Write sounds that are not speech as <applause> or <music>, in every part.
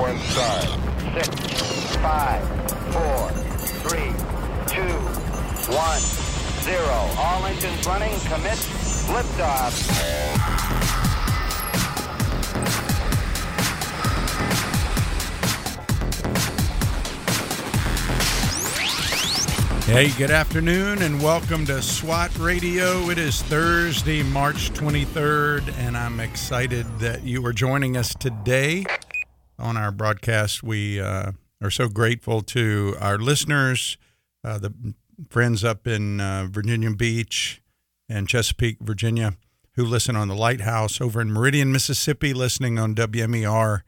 sequence. Six, five, four, three, two, one, zero. All engines running. Commit. Liftoff. Hey, good afternoon and welcome to SWAT Radio. It is Thursday, March 23rd, and I'm excited that you are joining us today on our broadcast. We uh, are so grateful to our listeners, uh, the friends up in uh, Virginia Beach and Chesapeake, Virginia, who listen on the Lighthouse over in Meridian, Mississippi, listening on WMER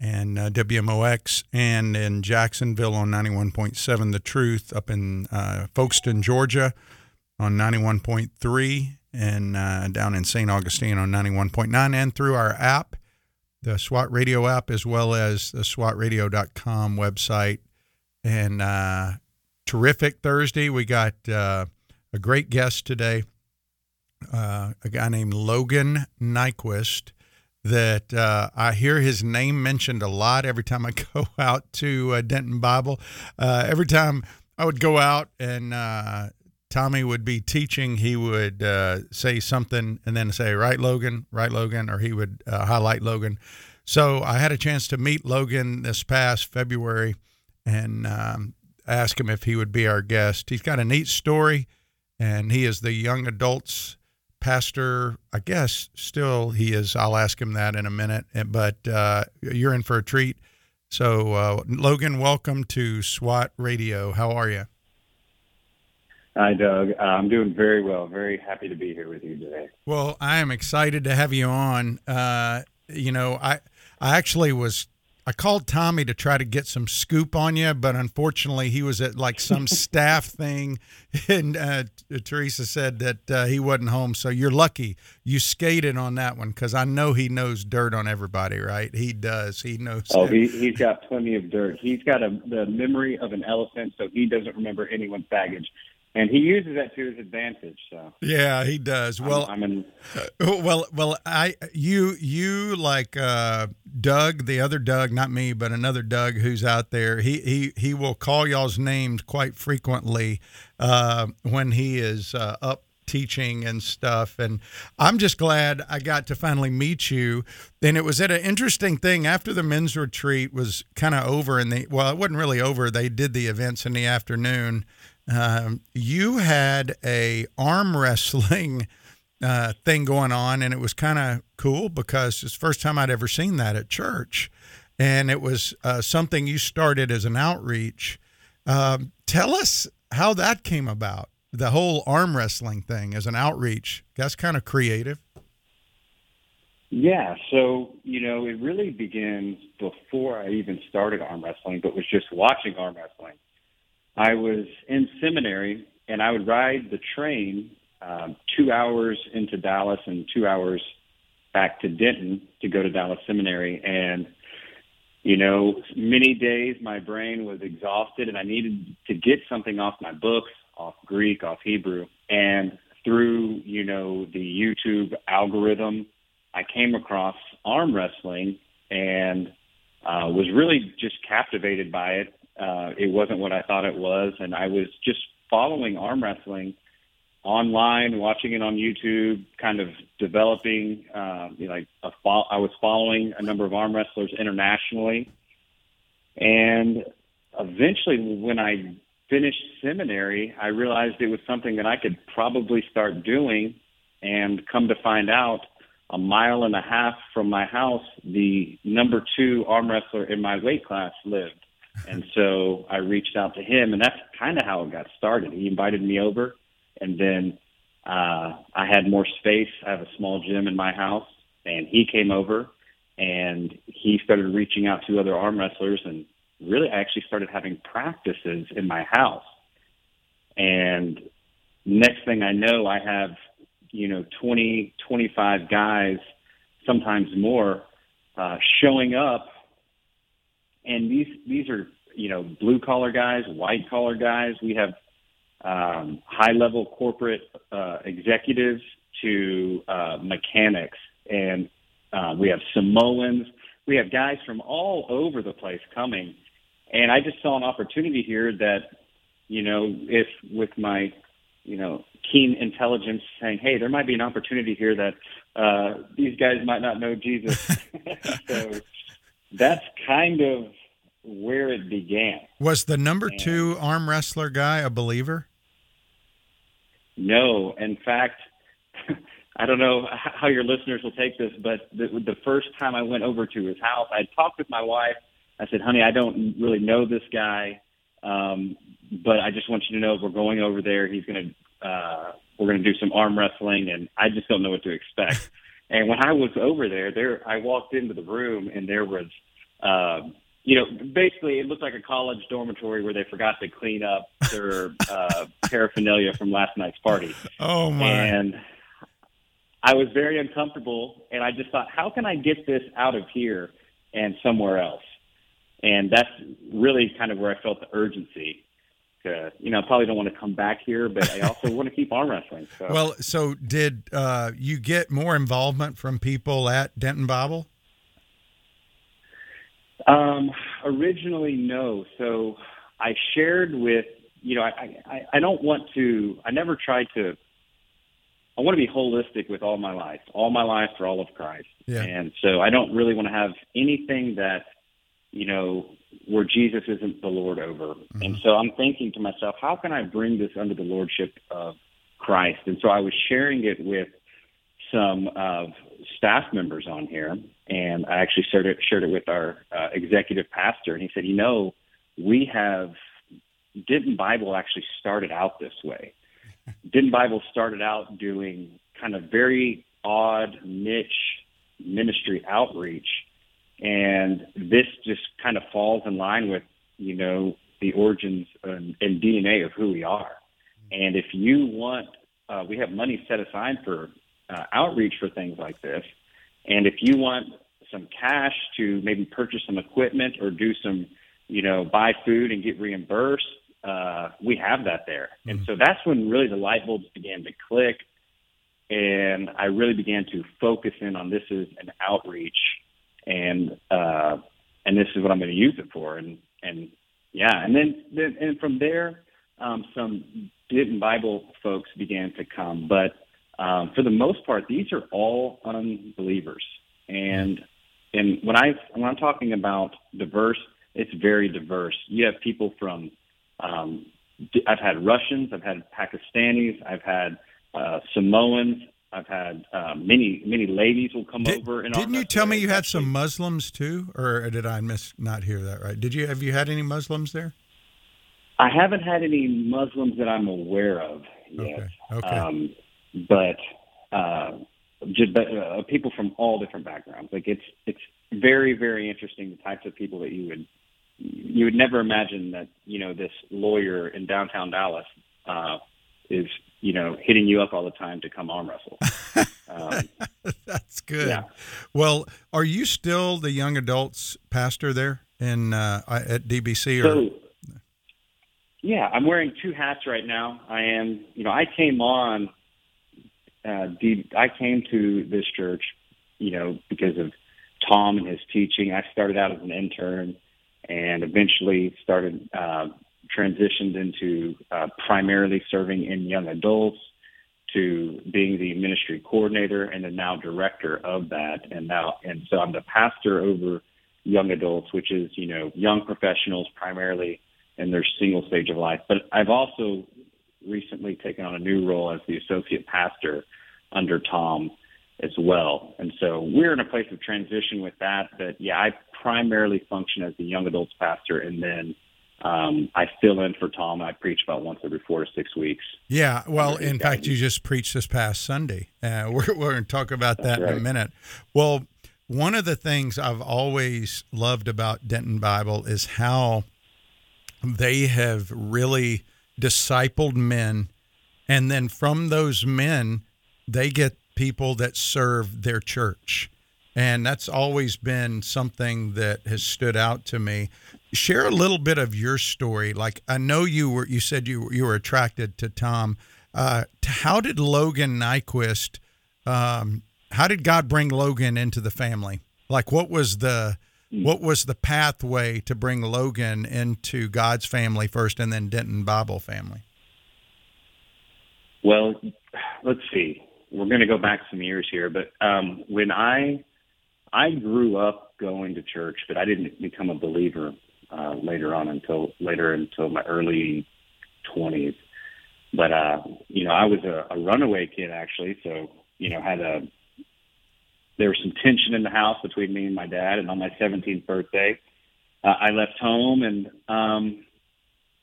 and uh, WMOX, and in Jacksonville on 91.7 The Truth, up in uh, Folkston, Georgia on 91.3, and uh, down in St. Augustine on 91.9, and through our app, the SWAT Radio app, as well as the SWATradio.com website. And uh, terrific Thursday. We got uh, a great guest today, uh, a guy named Logan Nyquist that uh, I hear his name mentioned a lot every time I <laughs> go out to uh, Denton Bible. Uh, every time I would go out and Tommy would be teaching, he would uh, say something and then say, Right, Logan, right, Logan, or he would uh, highlight Logan. So I had a chance to meet Logan this past February and um, ask him if he would be our guest. He's got a neat story, and he is the young adults pastor. I guess still he is. I'll ask him that in a minute. But uh, you're in for a treat. So, uh, Logan, welcome to SWAT Radio. How are you? Hi, Doug. Uh, I'm doing very well. Very happy to be here with you today. Well, I am excited to have you on. Uh, you know, I I actually was I called Tommy to try to get some scoop on you, but unfortunately, he was at like some <laughs> staff thing, and uh, Teresa said that uh, he wasn't home. So you're lucky you skated on that one because I know he knows dirt on everybody, right? He does. He knows. Oh, he, he's got plenty of dirt. He's got a, the memory of an elephant, so he doesn't remember anyone's baggage and he uses that to his advantage. So yeah, he does. Well, I'm, I'm in. <laughs> Well, well, I you you like uh, Doug, the other Doug, not me, but another Doug who's out there. He he he will call y'all's names quite frequently uh, when he is uh, up teaching and stuff. And I'm just glad I got to finally meet you. And it was at an interesting thing after the men's retreat was kind of over, and the well, it wasn't really over. They did the events in the afternoon um, you had a arm <laughs> wrestling uh, thing going on, and it was kind of cool because it's the first time I'd ever seen that at church, and it was uh, something you started as an outreach. Um, tell us how that came about. The whole arm wrestling thing as an outreach. That's kind of creative. Yeah, so you know, it really begins before I even started arm wrestling, but was just watching arm wrestling. I was in seminary and I would ride the train um, two hours into Dallas and two hours back to Denton to go to Dallas Seminary. And, you know, many days my brain was exhausted and I needed to get something off my books, off Greek, off Hebrew. And through, you know, the YouTube algorithm, I came across arm wrestling and uh, was really just captivated by it uh, it wasn't what I thought it was, and I was just following arm wrestling online, watching it on YouTube, kind of developing. Uh, you know, like a fo- I was following a number of arm wrestlers internationally, and eventually, when I finished seminary, I realized it was something that I could probably start doing. And come to find out, a mile and a half from my house, the number two arm wrestler in my weight class lived and so I reached out to him, and that's kind of how it got started. He invited me over, and then uh, I had more space. I have a small gym in my house, and he came over, and he started reaching out to other arm wrestlers, and really, I actually started having practices in my house. And next thing I know, I have you know 20, 25 guys, sometimes more, uh, showing up and these these are you know blue collar guys, white collar guys. We have um, high level corporate uh, executives to uh, mechanics, and uh, we have Samoans. we have guys from all over the place coming, and I just saw an opportunity here that, you know, if with my, you know, keen intelligence saying, hey, there might be an opportunity here that uh, these guys might not know Jesus. <laughs> so that's kind of where it began. Was the number two arm wrestler guy a believer? No, in fact, <laughs> I don't know how your listeners will take this, but the, the first time I went over to his house, I talked with my wife. I said, "Honey, I don't really know this guy, um, but I just want you to know we're going over there. He's going to uh, we're going to do some arm wrestling, and I just don't know what to expect." <laughs> and when I was over there, there I walked into the room, and there was. Uh, you know, basically, it looked like a college dormitory where they forgot to clean up their uh, <laughs> paraphernalia from last night's party. Oh my! And I was very uncomfortable, and I just thought, how can I get this out of here and somewhere else? And that's really kind of where I felt the urgency. Uh, you know, I probably don't want to come back here, but I also want to keep arm wrestling. So. Well, so did uh, you get more involvement from people at Denton Bible? Um, originally, no. So I shared with, you know, I, I, I don't want to, I never tried to, I want to be holistic with all my life, all my life for all of Christ. Yeah. And so I don't really want to have anything that, you know, where Jesus isn't the Lord over. Mm-hmm. And so I'm thinking to myself, how can I bring this under the Lordship of Christ? And so I was sharing it with some of staff members on here, and I actually shared it, shared it with our uh, executive pastor, and he said, you know, we have Denton Bible actually started out this way. Denton Bible started out doing kind of very odd niche ministry outreach, and this just kind of falls in line with you know the origins and, and DNA of who we are. And if you want, uh, we have money set aside for uh, outreach for things like this. And if you want some cash to maybe purchase some equipment or do some, you know, buy food and get reimbursed, uh, we have that there. Mm-hmm. And so that's when really the light bulbs began to click. And I really began to focus in on this is an outreach and, uh, and this is what I'm going to use it for. And, and yeah, and then, then and from there, um, some Denton Bible folks began to come, but um, for the most part, these are all unbelievers. And and when I when I'm talking about diverse, it's very diverse. You have people from um, I've had Russians, I've had Pakistanis, I've had uh, Samoans, I've had uh, many many ladies will come Did, over. And didn't you tell me you had some Muslims too, or did I miss not hear that right? Did you have you had any Muslims there? I haven't had any Muslims that I'm aware of yet. Okay. Okay. Um, but uh, just uh, people from all different backgrounds. Like it's it's very very interesting the types of people that you would you would never imagine that you know this lawyer in downtown Dallas uh, is you know hitting you up all the time to come arm wrestle. <laughs> Um, That's good. Yeah. Well, are you still the young adults pastor there in uh, at DBC? Or so, yeah, I'm wearing two hats right now. I am, you know, I came on uh, I came to this church, you know, because of Tom and his teaching. I started out as an intern and eventually started uh, transitioned into uh, primarily serving in young adults to being the ministry coordinator and then now director of that. And now, and so I'm the pastor over young adults, which is, you know, young professionals primarily in their single stage of life. But I've also recently taken on a new role as the associate pastor under Tom as well. And so we're in a place of transition with that. But yeah, I primarily function as the young adults pastor, and then um, I fill in for Tom. I preach about once every four to six weeks. Yeah, well, in fact, you just preached this past Sunday. Uh, <laughs> we're, we're going to talk about that right. in a minute. Well, one of the things I've always loved about Denton Bible is how they have really discipled men, and then from those men, they get people that serve their church. And that's always been something that has stood out to me. Share a little bit of your story. Like I know you were, you said you you were attracted to Tom. Uh, how did Logan Nyquist? Um, how did God bring Logan into the family? Like, what was the what was the pathway to bring Logan into God's family first, and then Denton Bible family? Well, let's see. We're going to go back some years here, but um, when I I grew up going to church, but I didn't become a believer uh, later on until later until my early twenties. But uh, you know, I was a, a runaway kid actually, so you know, had a there was some tension in the house between me and my dad. And on my 17th birthday, uh, I left home, and um,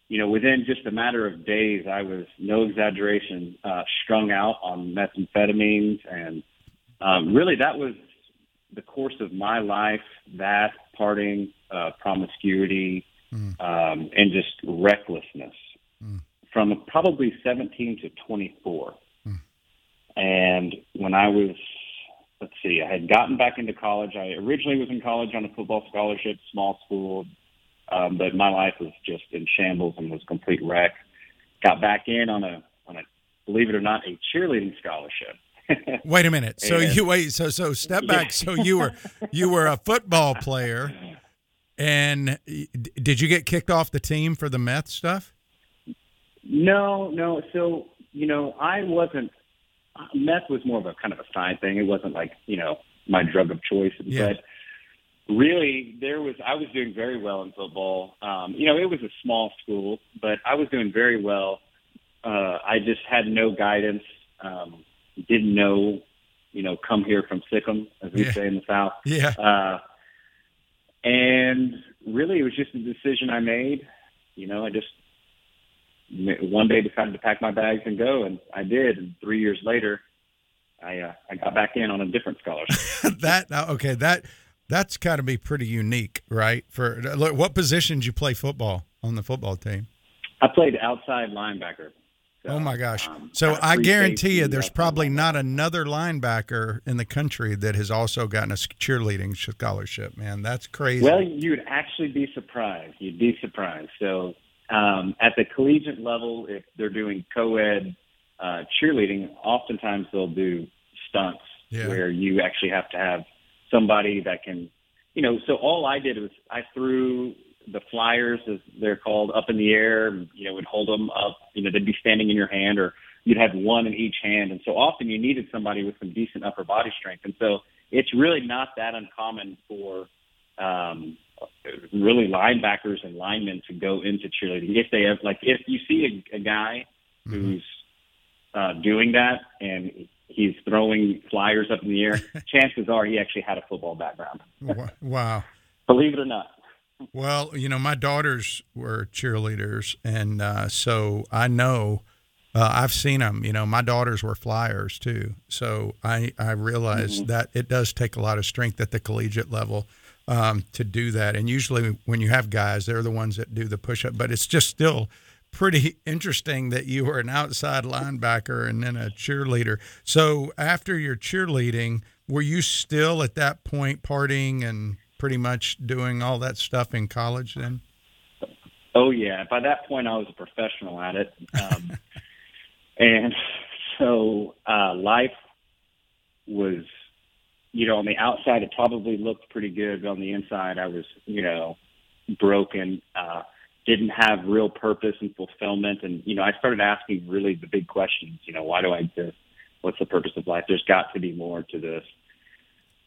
you know, within just a matter of days, I was no exaggeration, uh, strung out on methamphetamines, and um, really that was the course of my life. That parting, uh, promiscuity, mm. um, and just recklessness. Mm. From probably 17 to 24. Mm. And when I was let's see, I had gotten back into college. I originally was in college on a football scholarship, small school, um, but my life was just in shambles and was a complete wreck. Got back in on a on a believe it or not a cheerleading scholarship. Wait a minute. So you wait. So so step back. Yeah. so you were you were a football player, and did you get kicked off the team for the meth stuff? No, no. So you know, I wasn't meth was more of a kind of a side thing. It wasn't like you know my drug of choice. Yeah. But really, there was I was doing very well in football. Um, you know, it was a small school, but I was doing very well. Uh, I just had no guidance. Um, didn't know, you know, come here from sic 'em, as we yeah. say in the South. Yeah. Uh, and really, it was just a decision I made. You know, I just one day decided to pack my bags and go, and I did. And three years later, I uh, I got back in on a different scholarship. <laughs> that okay that that's got to be pretty unique, right? For look, what position did you play football on the football team? I played outside linebacker. So, oh my gosh! Um, so I guarantee you, there's probably not another linebacker in the country that has also gotten a cheerleading scholarship. Man, that's crazy. Well, you'd actually be surprised. You'd be surprised. So um, at the collegiate level, if they're doing co-ed uh, cheerleading, oftentimes they'll do stunts yeah. where you actually have to have somebody that can, you know. So all I did was I threw the flyers, as they're called, up in the air. You know, would hold them up. You know, they'd be standing in your hand, or you'd have one in each hand. And so often you needed somebody with some decent upper body strength. And so it's really not that uncommon for um, really linebackers and linemen to go into cheerleading if they have like if you see a, a guy mm-hmm. who's uh, doing that and he's throwing flyers up in the air, <laughs> chances are he actually had a football background. wow. Believe it or not. Well, you know, my daughters were cheerleaders, and uh, so I know uh, I've seen them. You know, my daughters were flyers too, so I I realize mm-hmm. that it does take a lot of strength at the collegiate level um, to do that. And usually, when you have guys, they're the ones that do the push up. But it's just still pretty interesting that you were an outside linebacker and then a cheerleader. So after your cheerleading, were you still at that point partying and pretty much doing all that stuff in college then? Oh yeah, by that point I was a professional at it, um, <laughs> and so uh, life was you know, on the outside, it probably looked pretty good, but on the inside, I was, you know, broken, uh, didn't have real purpose and fulfillment. And, you know, I started asking really the big questions, you know, why do I exist? What's the purpose of life? There's got to be more to this.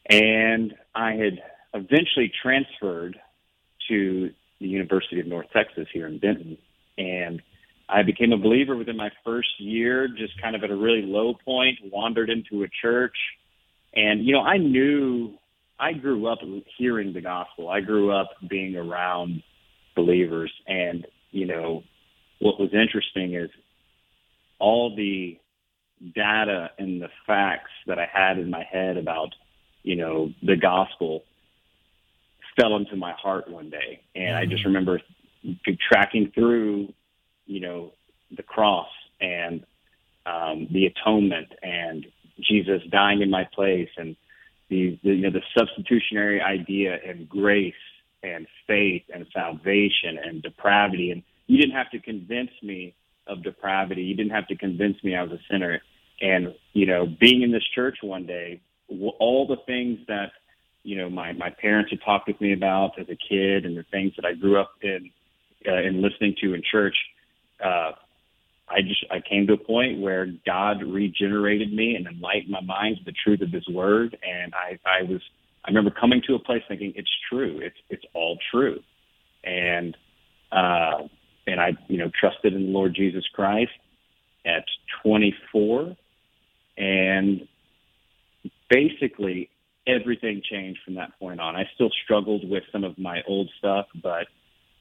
And I had eventually transferred to the University of North Texas here in Denton. And I became a believer within my first year, just kind of at a really low point, wandered into a church, and, you know, I knew, I grew up hearing the gospel. I grew up being around believers. And, you know, what was interesting is all the data and the facts that I had in my head about, you know, the gospel fell into my heart one day. And mm-hmm. I just mm-hmm. remember tracking through, you know, the cross and um, the atonement and Jesus dying in my place and the, the you know the substitutionary idea and grace and faith and salvation and depravity and you didn't have to convince me of depravity you didn't have to convince me I was a sinner and you know being in this church one day all the things that you know my my parents had talked with me about as a kid, and the things that I grew up in uh, and listening to in church. Uh, I just I came to a point where God regenerated me and enlightened my mind to the truth of His Word, and I I was I remember coming to a place thinking it's true, it's it's all true, and uh, and I you know trusted in the Lord Jesus Christ at 24, and basically everything changed from that point on. I still struggled with some of my old stuff, but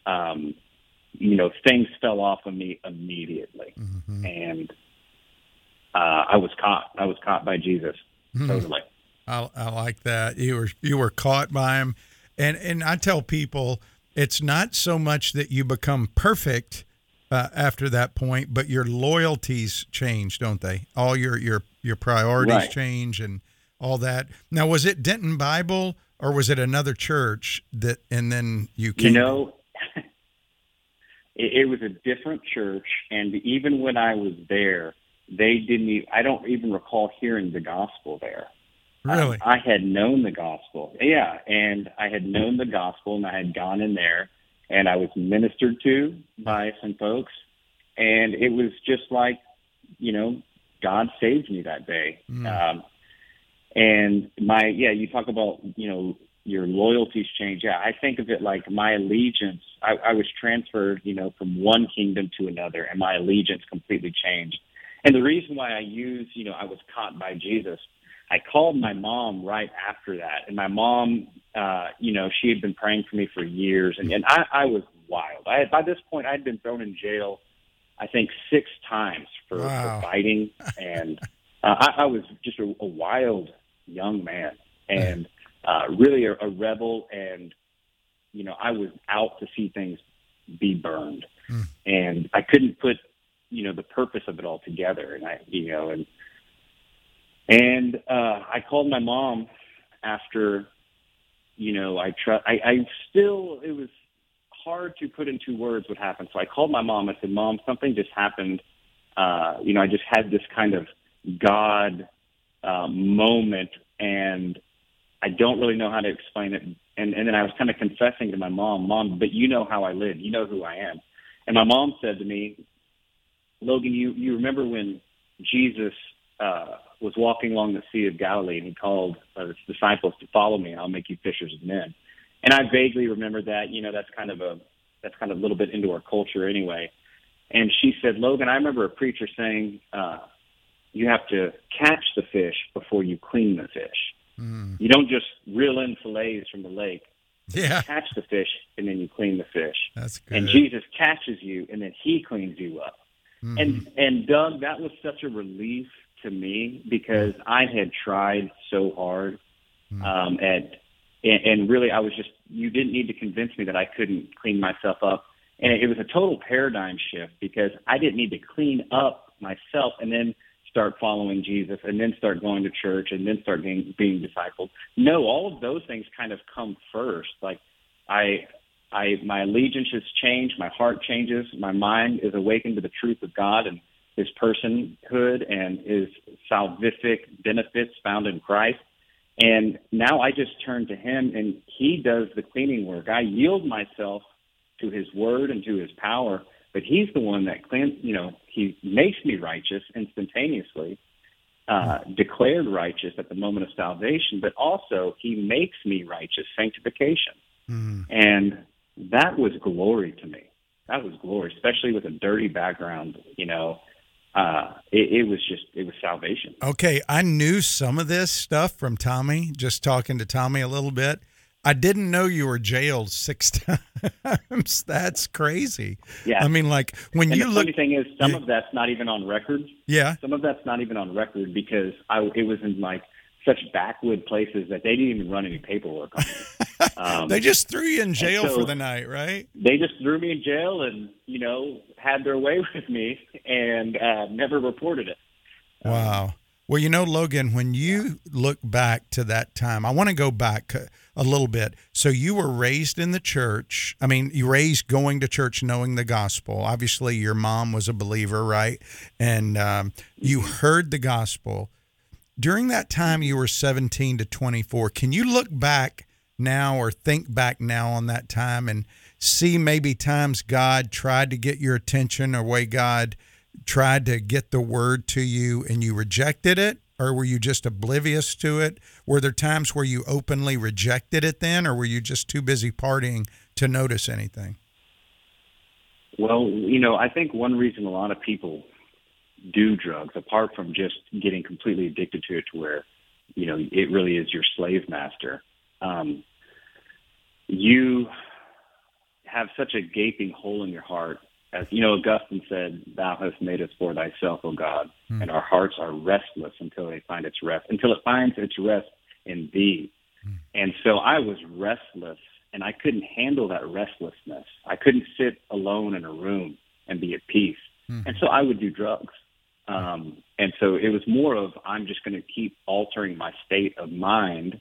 um, you know, things fell off of me immediately, mm-hmm. and uh, I was caught. I was caught by Jesus. Mm-hmm. Totally. I, I like that. You were you were caught by him, and and I tell people it's not so much that you become perfect uh, after that point, but your loyalties change, don't they? All your your your priorities right. change and all that. Now, was it Denton Bible or was it another church that? And then you came. You know, <laughs> it, it was a different church, and even when I was there, they didn't. Even, I don't even recall hearing the gospel there. Really? I had known the gospel. Yeah, and I had known the gospel, and I had gone in there, and I was ministered to by some folks, and it was just like, you know, God saved me that day. Mm. Um, and my yeah, you talk about you know your loyalties change. Yeah, I think of it like my allegiance. I, I was transferred, you know, from one kingdom to another, and my allegiance completely changed. And the reason why I use, you know, I was caught by Jesus I called my mom right after that, and my mom, uh, you know, she had been praying for me for years, and, and I, I was wild. I had, by this point, I'd been thrown in jail, I think six times for, wow. for fighting, and uh, I, I was just a, a wild young man, and uh, really a, a rebel, and you know, I was out to see things be burned, mm. and I couldn't put, you know, the purpose of it all together, and I, you know, and and uh, I called my mom after, you know, I try. I, I still it was hard to put into words what happened. So I called my mom. I said, "Mom, something just happened. Uh, you know, I just had this kind of God uh, moment, and I don't really know how to explain it." And, and then I was kind of confessing to my mom, "Mom, but you know how I live. You know who I am." And my mom said to me, "Logan, you you remember when Jesus uh, was walking along the Sea of Galilee, and he called uh, his disciples to follow me, and I'll make you fishers of men. And I vaguely remember that. You know, that's kind of a that's kind of a little bit into our culture anyway. And she said, Logan, I remember a preacher saying, uh, you have to catch the fish before you clean the fish. Mm. You don't just reel in fillets from the lake. Yeah. You catch the fish and then you clean the fish. That's good. And Jesus catches you and then he cleans you up. Mm-hmm. And and Doug, that was such a relief to me because I had tried so hard hmm. um, at and, and really I was just you didn't need to convince me that I couldn't clean myself up. And it was a total paradigm shift because I didn't need to clean up myself and then start following Jesus and then start going to church and then start being being discipled. No, all of those things kind of come first. Like I I my allegiance has changed, my heart changes, my mind is awakened to the truth of God and his personhood and his salvific benefits found in Christ. And now I just turn to him and he does the cleaning work. I yield myself to his word and to his power, but he's the one that clean, you know, he makes me righteous instantaneously, uh, declared righteous at the moment of salvation, but also he makes me righteous, sanctification. Mm. And that was glory to me. That was glory, especially with a dirty background, you know, uh, it, it, was just it was salvation. Okay, I knew some of this stuff from Tommy, just talking to Tommy a little bit. I didn't know you were jailed six <laughs> times. that's crazy. Yeah, I mean, like when and you the look. Funny thing is, some of that's not even on record. Yeah, some of that's not even on record because I it was in like such backwood places that they didn't even run any paperwork on me. <laughs> Um, they just threw you in jail so for the night, right? They just threw me in jail and you know had their way <laughs> with me and uh, never reported it. Wow. Well, you know, Logan, when you look back to that time, I want to go back a little bit. So you were raised in the church. I mean, you raised going to church, knowing the gospel. Obviously, your mom was a believer, right? And um, you heard the gospel during that time you were 17 to 24, can you look back now or think back now on that time and see maybe times God tried to get your attention or way God tried to get the word to you and you rejected it? Or were you just oblivious to it? Were there times where you openly rejected it then, or were you just too busy partying to notice anything? Well, you know, I think one reason a lot of people do drugs, apart from just getting completely addicted to it to where, you know, it really is your slave master, um, you have such a gaping hole in your heart. As you know, Augustine said, Thou hast made us for thyself, O God, mm. and our hearts are restless until they find its rest, until it finds its rest in thee. Mm. And so I was restless and I couldn't handle that restlessness. I couldn't sit alone in a room and be at peace. Mm-hmm. And so I would do drugs. Um, and so it was more of I'm just going to keep altering my state of mind,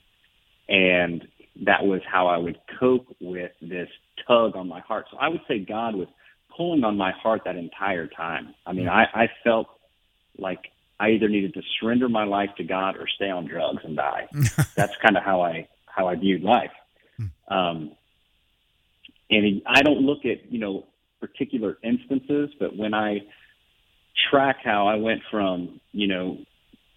and that was how I would cope with this tug on my heart. So I would say God was pulling on my heart that entire time. I mean, I, I felt like I either needed to surrender my life to God or stay on drugs and die. <laughs> That's kind of how I how I viewed life. Um, and I don't look at, you know, particular instances, but when I track how I went from, you know,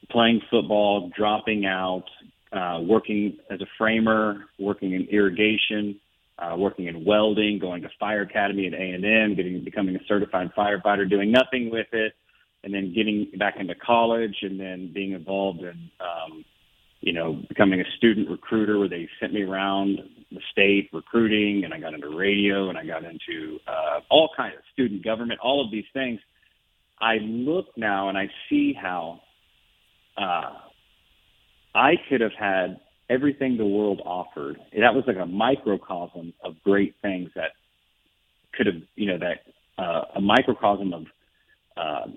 playing football, dropping out, uh, working as a framer, working in irrigation, uh, working in welding, going to fire academy at A&M, getting becoming a certified firefighter, doing nothing with it, and then getting back into college, and then being involved in um, you know, becoming a student recruiter where they sent me around the state recruiting and I got into radio and I got into uh, all kinds of student government, all of these things. I look now and I see how uh, I could have had everything the world offered. That was like a microcosm of great things that could have, you know, that uh, a microcosm of uh,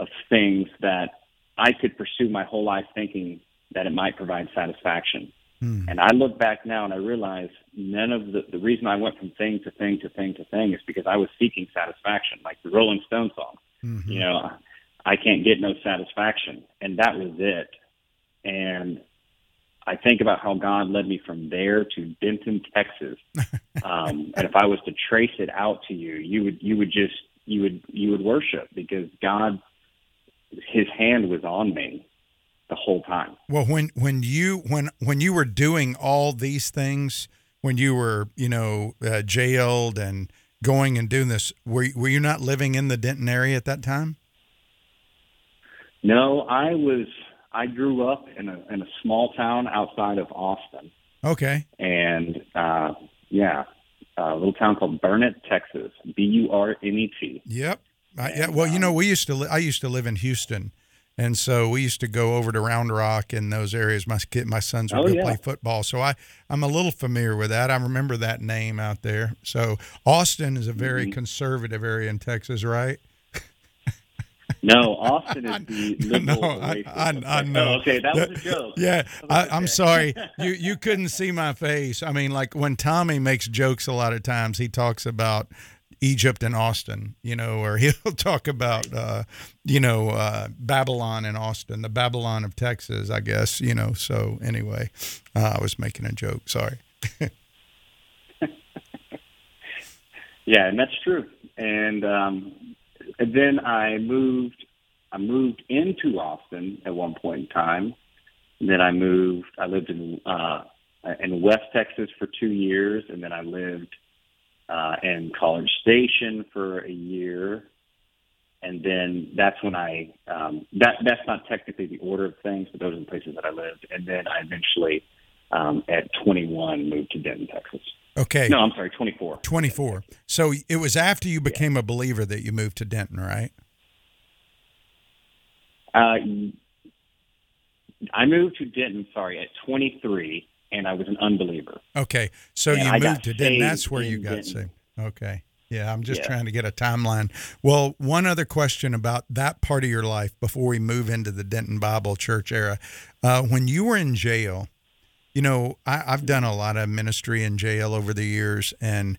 of things that I could pursue my whole life thinking that it might provide satisfaction. Hmm. And I look back now and I realize none of the, the reason I went from thing to thing to thing to thing is because I was seeking satisfaction, like the Rolling Stone song. Mm-hmm. You know, I can't get no satisfaction. And that was it. And I think about how God led me from there to Denton, Texas. <laughs> um, and if I was to trace it out to you, you would you would just you would you would worship because God, His hand was on me, the whole time. Well, when when you when when you were doing all these things, when you were you know uh, jailed and going and doing this, were were you not living in the Denton area at that time? No, I was. I grew up in a in a small town outside of Austin. Okay. And uh, yeah, a little town called Burnet, Texas. B U R N E T. Yep. I, yeah. Well, you know, um, we used to. Li- I used to live in Houston and so we used to go over to Round Rock and those areas. My kid, my sons would oh, go yeah. play football, so I I'm a little familiar with that. I remember that name out there. So Austin is a very mm-hmm. conservative area in Texas, right? No, Austin is <laughs> the liberal. no, I, I, I know. Oh, okay, that was a joke. <laughs> Yeah, I, I'm sorry. <laughs> You you couldn't see my face. I mean, like when Tommy makes jokes, a lot of times he talks about Egypt and Austin, you know, or he'll talk about, uh, you know, uh, Babylon and Austin, the Babylon of Texas, I guess, you know. So anyway, uh, I was making a joke. Sorry. yeah, and that's true. And, um, and then I moved. I moved into Austin at one point in time. And then I moved. I lived in uh, in West Texas for two years, and then I lived uh, in College Station for a year, and then that's when I um, that that's not technically the order of things, but those are the places that I lived, and then I eventually um, at 21 moved to Denton, Texas. Okay. No, I'm sorry, 24. 24. So it was after you became yeah. a believer that you moved to Denton, right? Uh, I moved to Denton, sorry, at 23 and I was an unbeliever. Okay, so and you I moved to Denton. That's where you got Denton. saved. Okay. Yeah, I'm just yeah. trying to get a timeline. Well, one other question about that part of your life before we move into the Denton Bible Church era. Uh, when you were in jail, you know, I, I've done a lot of ministry in jail over the years, and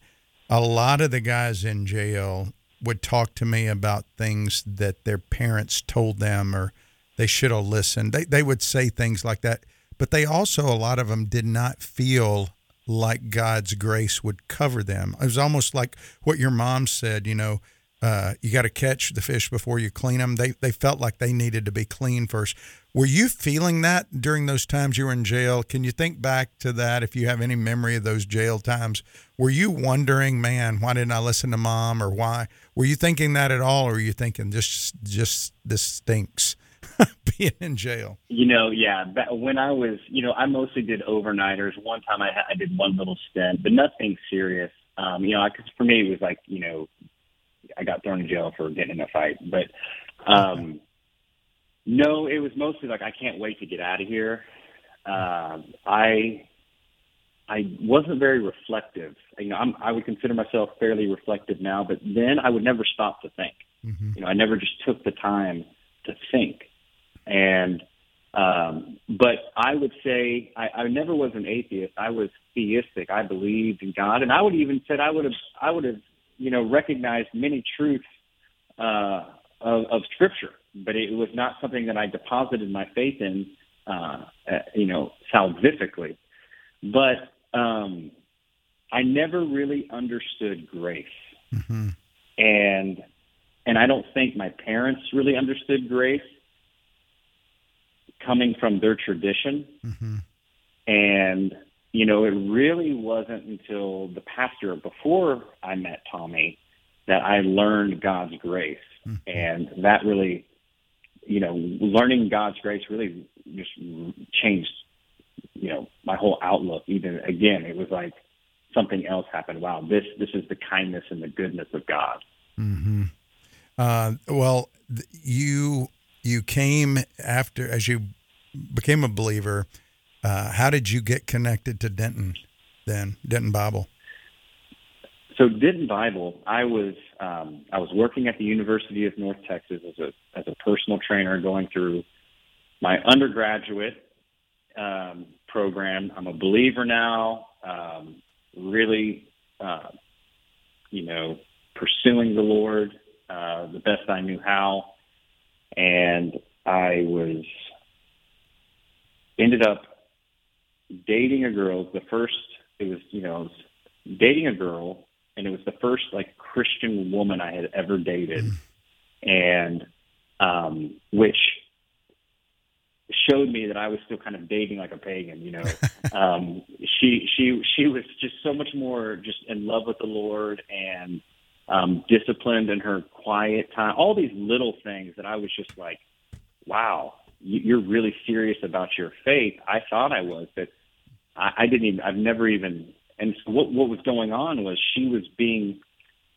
a lot of the guys in jail would talk to me about things that their parents told them or they should have listened. They they would say things like that, but they also a lot of them did not feel like God's grace would cover them. It was almost like what your mom said, you know, uh, you got to catch the fish before you clean them. They they felt like they needed to be clean first. Were you feeling that during those times you were in jail? Can you think back to that if you have any memory of those jail times? Were you wondering, man, why didn't I listen to mom or why? Were you thinking that at all or were you thinking just just this stinks <laughs> being in jail? You know, yeah. When I was, you know, I mostly did overnighters. One time I, I did one little stint, but nothing serious. Um, you know, because for me it was like, you know, I got thrown in jail for getting in a fight. But um, no, it was mostly like I can't wait to get out of here. Um, I I wasn't very reflective. You know, I'm, I would consider myself fairly reflective now, but then I would never stop to think. Mm-hmm. You know, I never just took the time to think. And um, but I would say I, I never was an atheist. I was theistic. I believed in God, and I would even said I would have I would have you know, recognized many truths uh, of, of Scripture, but it was not something that I deposited my faith in, uh, uh, you know, salvifically. But um, I never really understood grace, mm-hmm. and and I don't think my parents really understood grace coming from their tradition. Mm-hmm. And you know, it really wasn't until the past pastor before I met Tommy that I learned God's grace. Mm-hmm. And that really, you know, learning God's grace really just changed, you know, my whole outlook. Even again, it was like something else happened. Wow, this this is the kindness and the goodness of God. Mm-hmm. Uh, well, you you came after as you became a believer uh, how did you get connected to Denton then, Denton Bible? So Denton Bible, I was um, I was working at the University of North Texas as a as a personal trainer, going through my undergraduate um, program. I'm a believer now. Um, really, uh, you know, pursuing the Lord uh, the best I knew how, and I was ended up dating a girl. The first, it was you know, was dating a girl, and it was the first like Christian woman I had ever dated, mm. and um, which showed me that I was still kind of dating like a pagan. You know, <laughs> um, she she she was just so much more just in love with the Lord and um, disciplined in her quiet time. All these little things that I was just like, wow, you're really serious about your faith. I thought I was, but I, I didn't even. I've never even. And what what was going on was she was being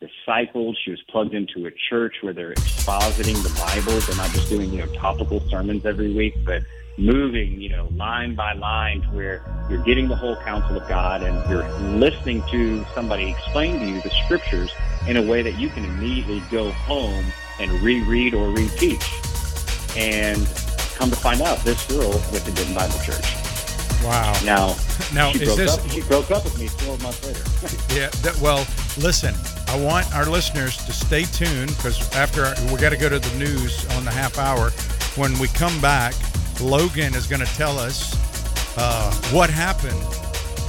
discipled. She was plugged into a church where they're expositing the Bible. They're not just doing you know topical sermons every week, but moving you know line by line to where you're getting the whole counsel of God and you're listening to somebody explain to you the scriptures in a way that you can immediately go home and reread or reteach. And come to find out, this girl went to Denton Bible Church. Wow. Now, <laughs> now she, is broke this, up, she broke up with me 12 months later. <laughs> yeah. That, well, listen, I want our listeners to stay tuned because after we got to go to the news on the half hour. When we come back, Logan is going to tell us uh, what happened,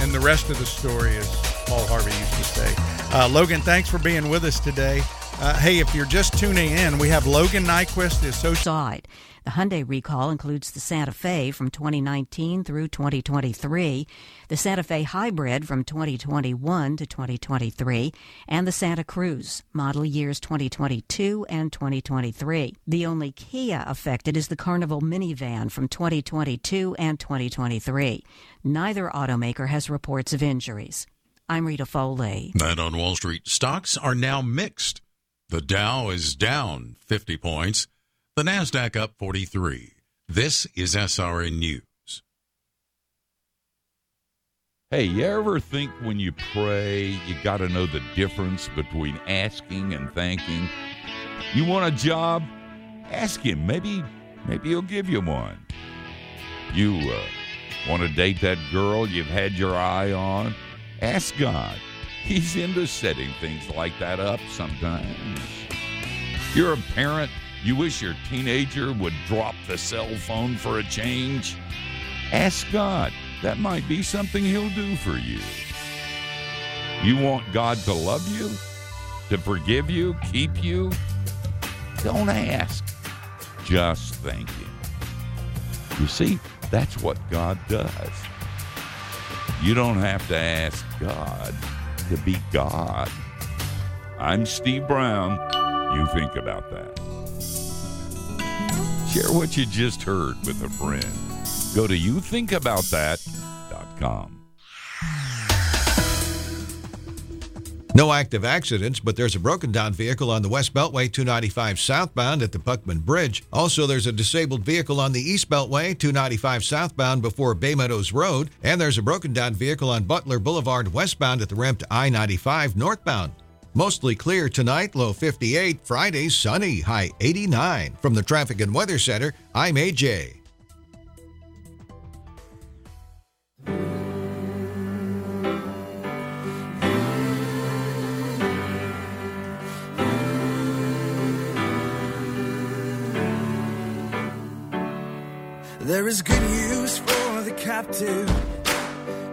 and the rest of the story, as Paul Harvey used to say. Uh, Logan, thanks for being with us today. Uh, hey, if you're just tuning in, we have Logan Nyquist, the associate. The Hyundai recall includes the Santa Fe from 2019 through 2023, the Santa Fe Hybrid from 2021 to 2023, and the Santa Cruz, model years 2022 and 2023. The only Kia affected is the Carnival minivan from 2022 and 2023. Neither automaker has reports of injuries. I'm Rita Foley. And on Wall Street, stocks are now mixed. The Dow is down 50 points. The NASDAQ up 43. This is SRN News. Hey, you ever think when you pray, you got to know the difference between asking and thanking? You want a job? Ask him. Maybe, maybe he'll give you one. You uh, want to date that girl you've had your eye on? Ask God. He's into setting things like that up sometimes. You're a parent You wish your teenager would drop the cell phone for a change? Ask God. That might be something He'll do for you. You want God to love you? To forgive you? Keep you? Don't ask. Just thank Him. You see, that's what God does. You don't have to ask God to be God. I'm Steve Brown. You think about that. Share what you just heard with a friend. Go to youthinkaboutthat.com. No active accidents, but there's a broken down vehicle on the West Beltway 295 southbound at the Buckman Bridge. Also, there's a disabled vehicle on the East Beltway 295 southbound before Bay Meadows Road. And there's a broken down vehicle on Butler Boulevard westbound at the ramp to I 95 northbound. Mostly clear tonight, low 58. Friday, sunny, high 89. From the Traffic and Weather Center, I'm AJ. There is good news for the captive,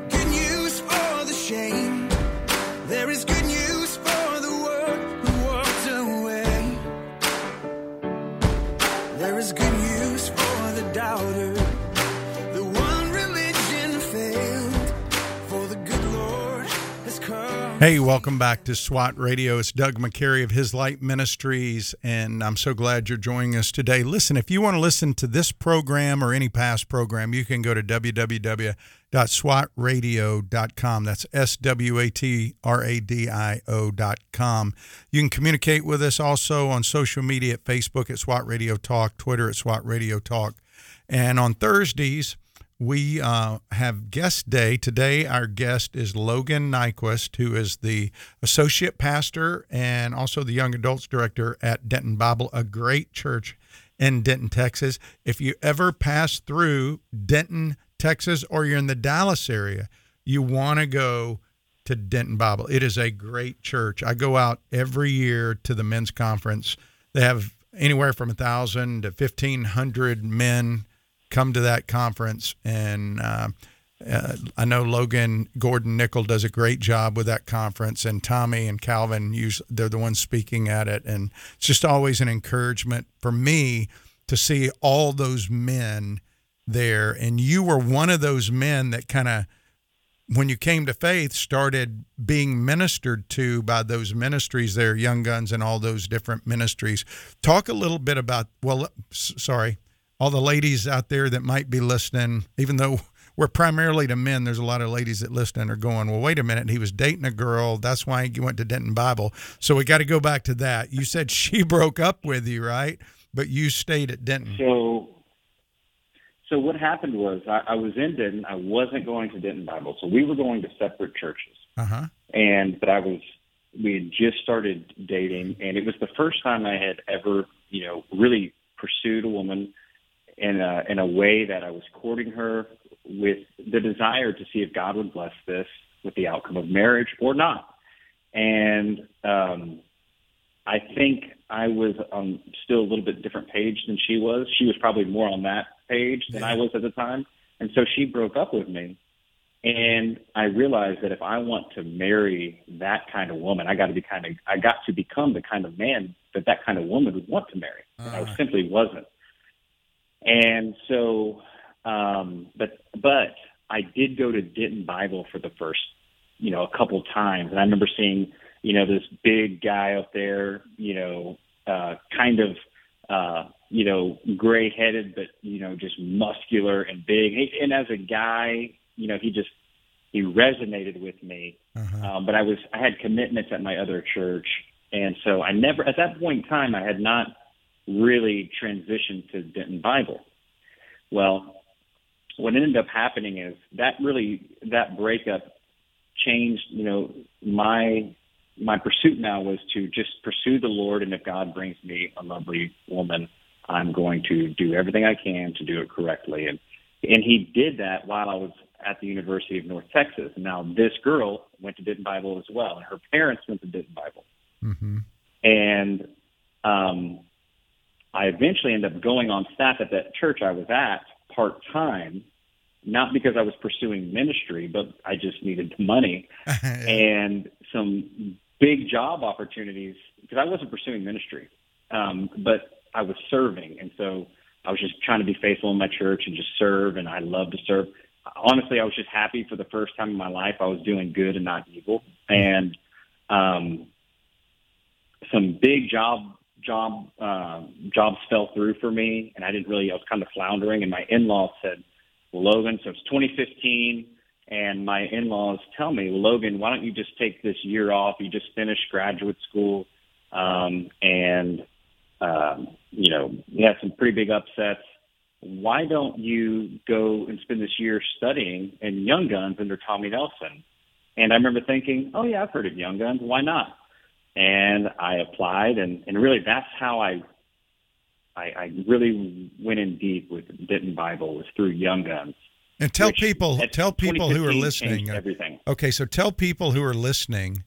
good news for the shame. There is good Hey, welcome back to SWAT Radio. It's Doug McCary of His Light Ministries, and I'm so glad you're joining us today. Listen, if you want to listen to this program or any past program, you can go to www.swatradio.com. That's S W A T R A D I O.com. You can communicate with us also on social media at Facebook at SWAT Radio Talk, Twitter at SWAT Radio Talk. And on Thursdays, we uh, have guest day. Today, our guest is Logan Nyquist, who is the associate pastor and also the young adults director at Denton Bible, a great church in Denton, Texas. If you ever pass through Denton, Texas, or you're in the Dallas area, you want to go to Denton Bible. It is a great church. I go out every year to the men's conference. They have anywhere from a thousand to fifteen hundred men come to that conference, and uh, uh, I know Logan Gordon Nickel does a great job with that conference, and Tommy and Calvin they're the ones speaking at it, and it's just always an encouragement for me to see all those men there, and you were one of those men that kind of when you came to faith started being ministered to by those ministries there young guns and all those different ministries. Talk a little bit about well sorry all the ladies out there that might be listening even though we're primarily to men there's a lot of ladies that listen and are going well wait a minute he was dating a girl. That's why he went to denton bible. So we got to go back to that. You said <laughs> she broke up with you right? But you stayed at denton. So, so what happened was I, I was in Denton. I wasn't going to Denton Bible, so we were going to separate churches. uh-huh. And but I was, we had just started dating, and it was the first time I had ever, you know, really pursued a woman in a in a way that I was courting her with the desire to see if God would bless this with the outcome of marriage or not. And um, I think I was on still a little bit different page than she was. She was probably more on that page than I was at the time. And so she broke up with me. And I realized that if I want to marry that kind of woman, I got to be kind of, I got to become the kind of man that that kind of woman would want to marry. And I simply wasn't. And so, um, but, but I did go to Denton Bible for the first, you know, a couple times. And I remember seeing, you know, this big guy up there, you know, uh, kind of, uh, you know, gray headed, but, you know, just muscular and big. And as a guy, you know, he just, he resonated with me. Um, but I was, I had commitments at my other church. And so I never, at that point in time, I had not really transitioned to Denton Bible. Well, what ended up happening is that really, that breakup changed, you know, my my pursuit now was to just pursue the Lord, and if God brings me a lovely woman, I'm going to do everything I can to do it correctly. And and He did that while I was at the University of North Texas. And now this girl went to Denton Bible as well, and her parents went to Denton Bible. mm-hmm. And um, I eventually ended up going on staff at that church I was at part time, not because I was pursuing ministry, but I just needed money. <laughs> And some big job opportunities because I wasn't pursuing ministry, um, but I was serving, and so I was just trying to be faithful in my church and just serve, and I love to serve. Honestly, I was just happy for the first time in my life I was doing good and not evil, and um, some big job job uh, jobs fell through for me, and I didn't really. I was kind of floundering, and my in-laws said, well, "Logan, so it's 2015." And my in-laws tell me, Logan, why don't you just take this year off? You just finished graduate school, um, and um, you know you had some pretty big upsets. Why don't you go and spend this year studying in Young Guns under Tommy Nelson? And I remember thinking, oh yeah, I've heard of Young Guns. Why not? And I applied, and and really that's how I I, I really went in deep with Denton Bible was through Young Guns. And tell people, tell people who are listening. uh, Everything. Okay, so tell people who are listening,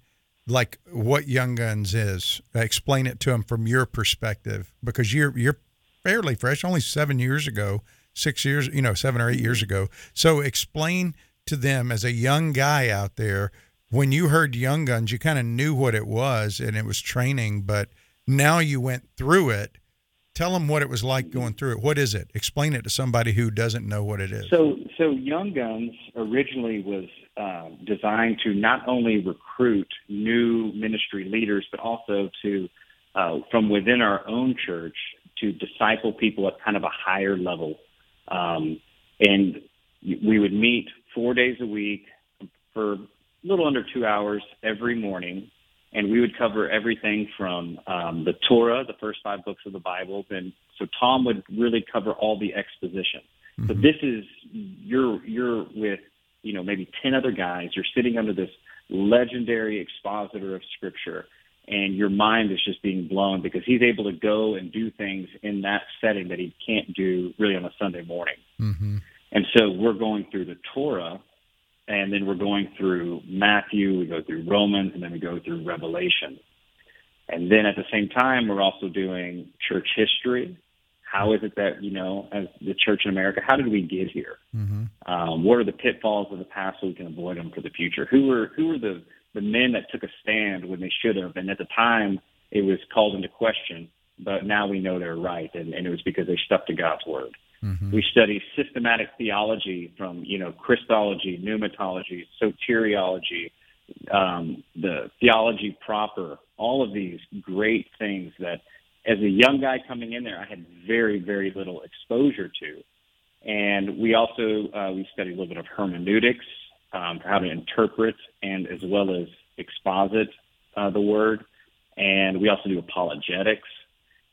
like what Young Guns is. Explain it to them from your perspective, because you're you're fairly fresh, only seven years ago, six years, you know, seven or eight years ago. So explain to them as a young guy out there, when you heard Young Guns, you kind of knew what it was and it was training, but now you went through it. Tell them what it was like going through it. What is it? Explain it to somebody who doesn't know what it is. So, so Young Guns originally was uh, designed to not only recruit new ministry leaders, but also to, uh, from within our own church, to disciple people at kind of a higher level. Um, and we would meet four days a week for little under two hours every morning. And we would cover everything from um, the Torah, the first five books of the Bible. And so Tom would really cover all the exposition. So this is you're you're with you know maybe ten other guys. You're sitting under this legendary expositor of Scripture, and your mind is just being blown because he's able to go and do things in that setting that he can't do really on a Sunday morning. hmm And so we're going through the Torah, and then we're going through Matthew, we go through Romans, and then we go through Revelation. And then at the same time, we're also doing church history. How is it that, you know, as the church in America, how did we get here? hmm Um, what are the pitfalls of the past so we can avoid them for the future? Who were who were the, the men that took a stand when they should have? And at the time, it was called into question, but now we know they're right, and, and it was because they stuck to God's word. Hmm We study systematic theology from, you know, Christology, pneumatology, soteriology, um, the theology proper, all of these great things that as a young guy coming in there, I had very, very little exposure to. And we also, uh, we study a little bit of hermeneutics, um, for how to interpret and as well as exposit uh, the word. And we also do apologetics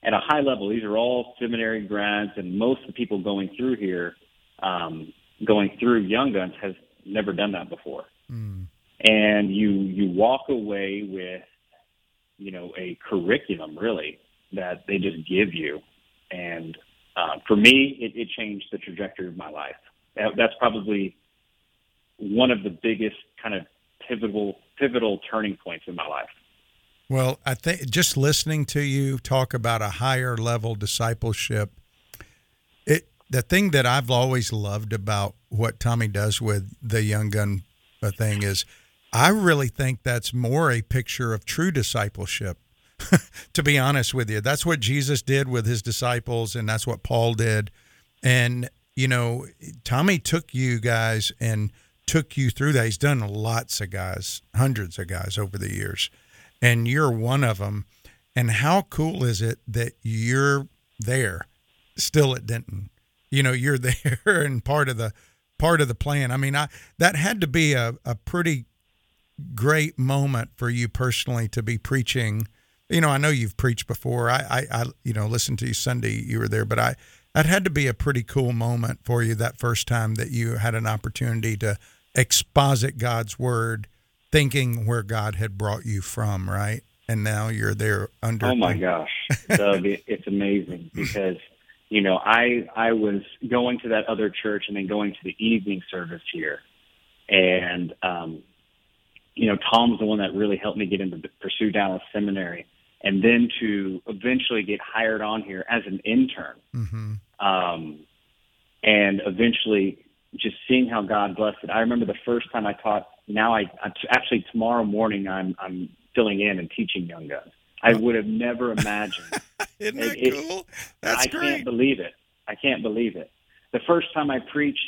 at a high level, these are all seminary grads, and most of the people going through here, um, going through Young Guns, has never done that before. Mm. And you you walk away with, you know, a curriculum really that they just give you, and uh, for me, it, it changed the trajectory of my life. That, that's probably one of the biggest kind of pivotal pivotal turning points in my life. Well, I think just listening to you talk about a higher level discipleship, it the thing that I've always loved about what Tommy does with the young gun uh, thing is, I really think that's more a picture of true discipleship. <laughs> to be honest with you, that's what Jesus did with his disciples, and that's what Paul did. And you know, Tommy took you guys and took you through that. He's done lots of guys, hundreds of guys over the years and you're one of them. And how cool is it that you're there, still at Denton? You know, you're <laughs> there and part of the part of the plan. I mean, I that had to be a, a pretty great moment for you personally to be preaching. You know, I know you've preached before. I, I, I you know, listened to you Sunday. You were there, but I that had to be a pretty cool moment for you that first time that you had an opportunity to exposit God's word thinking where God had brought you from, right? And now you're there under. Oh my gosh, <laughs> Doug, it's amazing because you know I I was going to that other church and then going to the evening service here, and um, you know Tom's the one that really helped me get into pursue Dallas Seminary, and then to eventually get hired on here as an intern, hmm um, and eventually just seeing how God blessed it. I remember the first time I taught. Now I, I actually tomorrow morning I'm I'm filling in and teaching young guns. I would have never imagined. <laughs> Isn't that It- it- cool? That's I great. can't believe it. I can't believe it. The first time I preached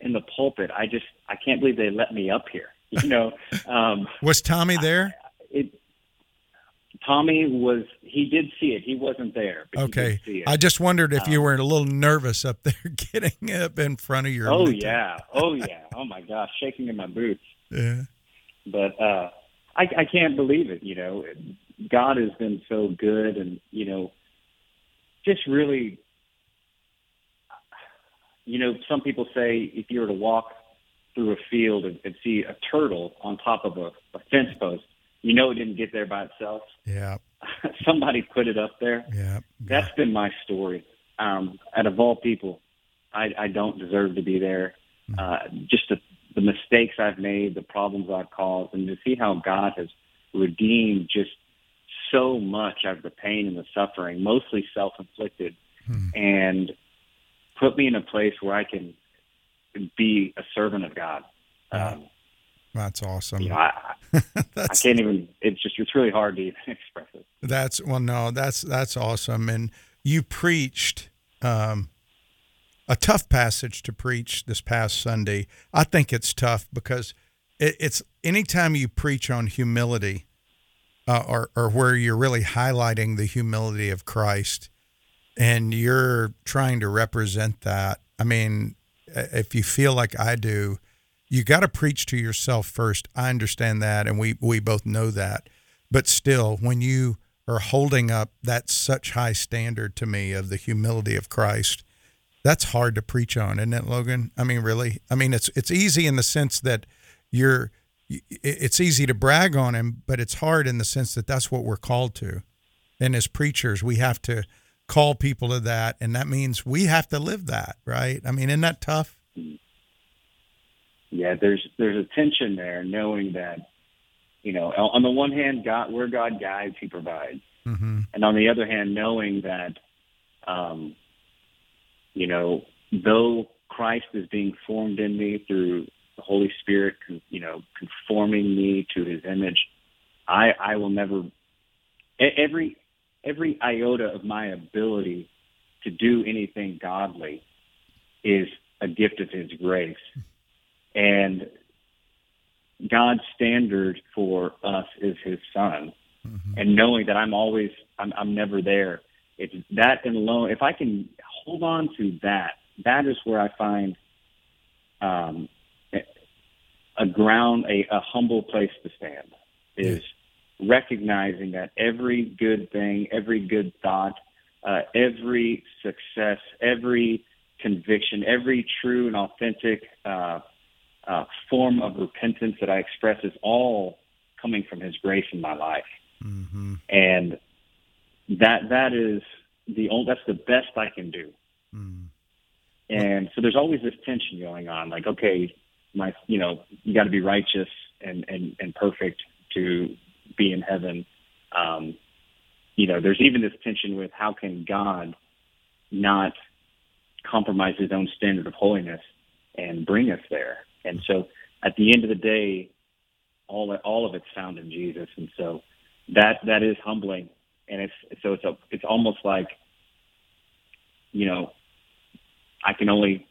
in the pulpit, I just I can't believe they let me up here. <laughs> You know, um, Was Tommy there? it. Tommy was he did see it. He wasn't there. Okay. did see it. I just wondered if you Um, were a little nervous up there <laughs> getting up in front of your. oh mentor. yeah. Oh yeah. Oh my gosh, shaking in my boots. Yeah. but uh I, I can't believe it you know god has been so good and you know just really you know some people say if you were to walk through a field and, and see a turtle on top of a, a fence post you know it didn't get there by itself Yeah. <laughs> somebody put it up there Yeah. that's been my story. Um, out of all people, I, I don't deserve to be there. Uh, just the, the mistakes I've made, the problems I've caused, and to see how God has redeemed just so much out of the pain and the suffering, mostly self-inflicted, and put me in a place where I can be a servant of God. Um, That's awesome. you know, <laughs> I, I I can't even. It's just it's really hard to even <laughs> express it. that's well, no, that's that's awesome. And you preached um, a tough passage to preach this past Sunday. I think it's tough because it, it's anytime you preach on humility, uh, or or where you're really highlighting the humility of Christ, and you're trying to represent that. I mean, if you feel like I do, you got to preach to yourself first. I understand that, and we we both know that. But still, when you are holding up that such high standard to me of the humility of Christ, that's hard to preach on, isn't it, Logan? I mean, really. I mean, it's it's easy in the sense that you're. It's easy to brag on him, but it's hard in the sense that that's what we're called to. And as preachers, we have to call people to that, and that means we have to live that, right? I mean, isn't that tough? yeah, there's there's a tension there, knowing that, you know, on the one hand, God, where God guides, He provides, Mm-hmm. and on the other hand, knowing that, um, you know, though Christ is being formed in me through the Holy Spirit, con- you know, conforming me to His image, I I will never every every iota of my ability to do anything godly is a gift of His grace. And God's standard for us is His Son, mm-hmm. and knowing that I'm always, I'm, I'm never there. It's that and alone. If I can hold on to that, that is where I find um, a ground, a, a humble place to stand. Is recognizing that every good thing, every good thought, uh, every success, every conviction, every true and authentic uh, uh, form of repentance that I express is all coming from His grace in my life, Mm-hmm. and that that is the only that's the best I can do. Mm. And so there's always this tension going on, like okay, my you know you got to be righteous and and and perfect to be in heaven. Um, you know, there's even this tension with how can God not compromise His own standard of holiness and bring us there. And so at the end of the day, all all of it's found in Jesus, and so that that is humbling, and it's so it's a, it's almost like you know I can only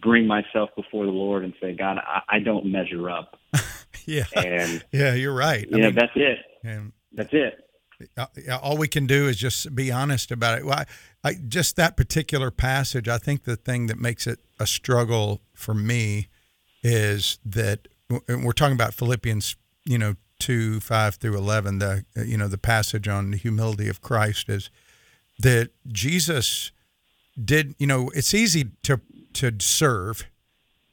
bring myself before the Lord and say, God, I, I don't measure up, <laughs> Yeah, and yeah, you're right. Yeah, you that's it. and That's it. all we can do is just be honest about it. Well, I, I, just that particular passage, I think the thing that makes it a struggle for me is that we're talking about Philippians, you know, two five through eleven. The you know the passage on the humility of Christ is that Jesus did. You know, it's easy to to serve.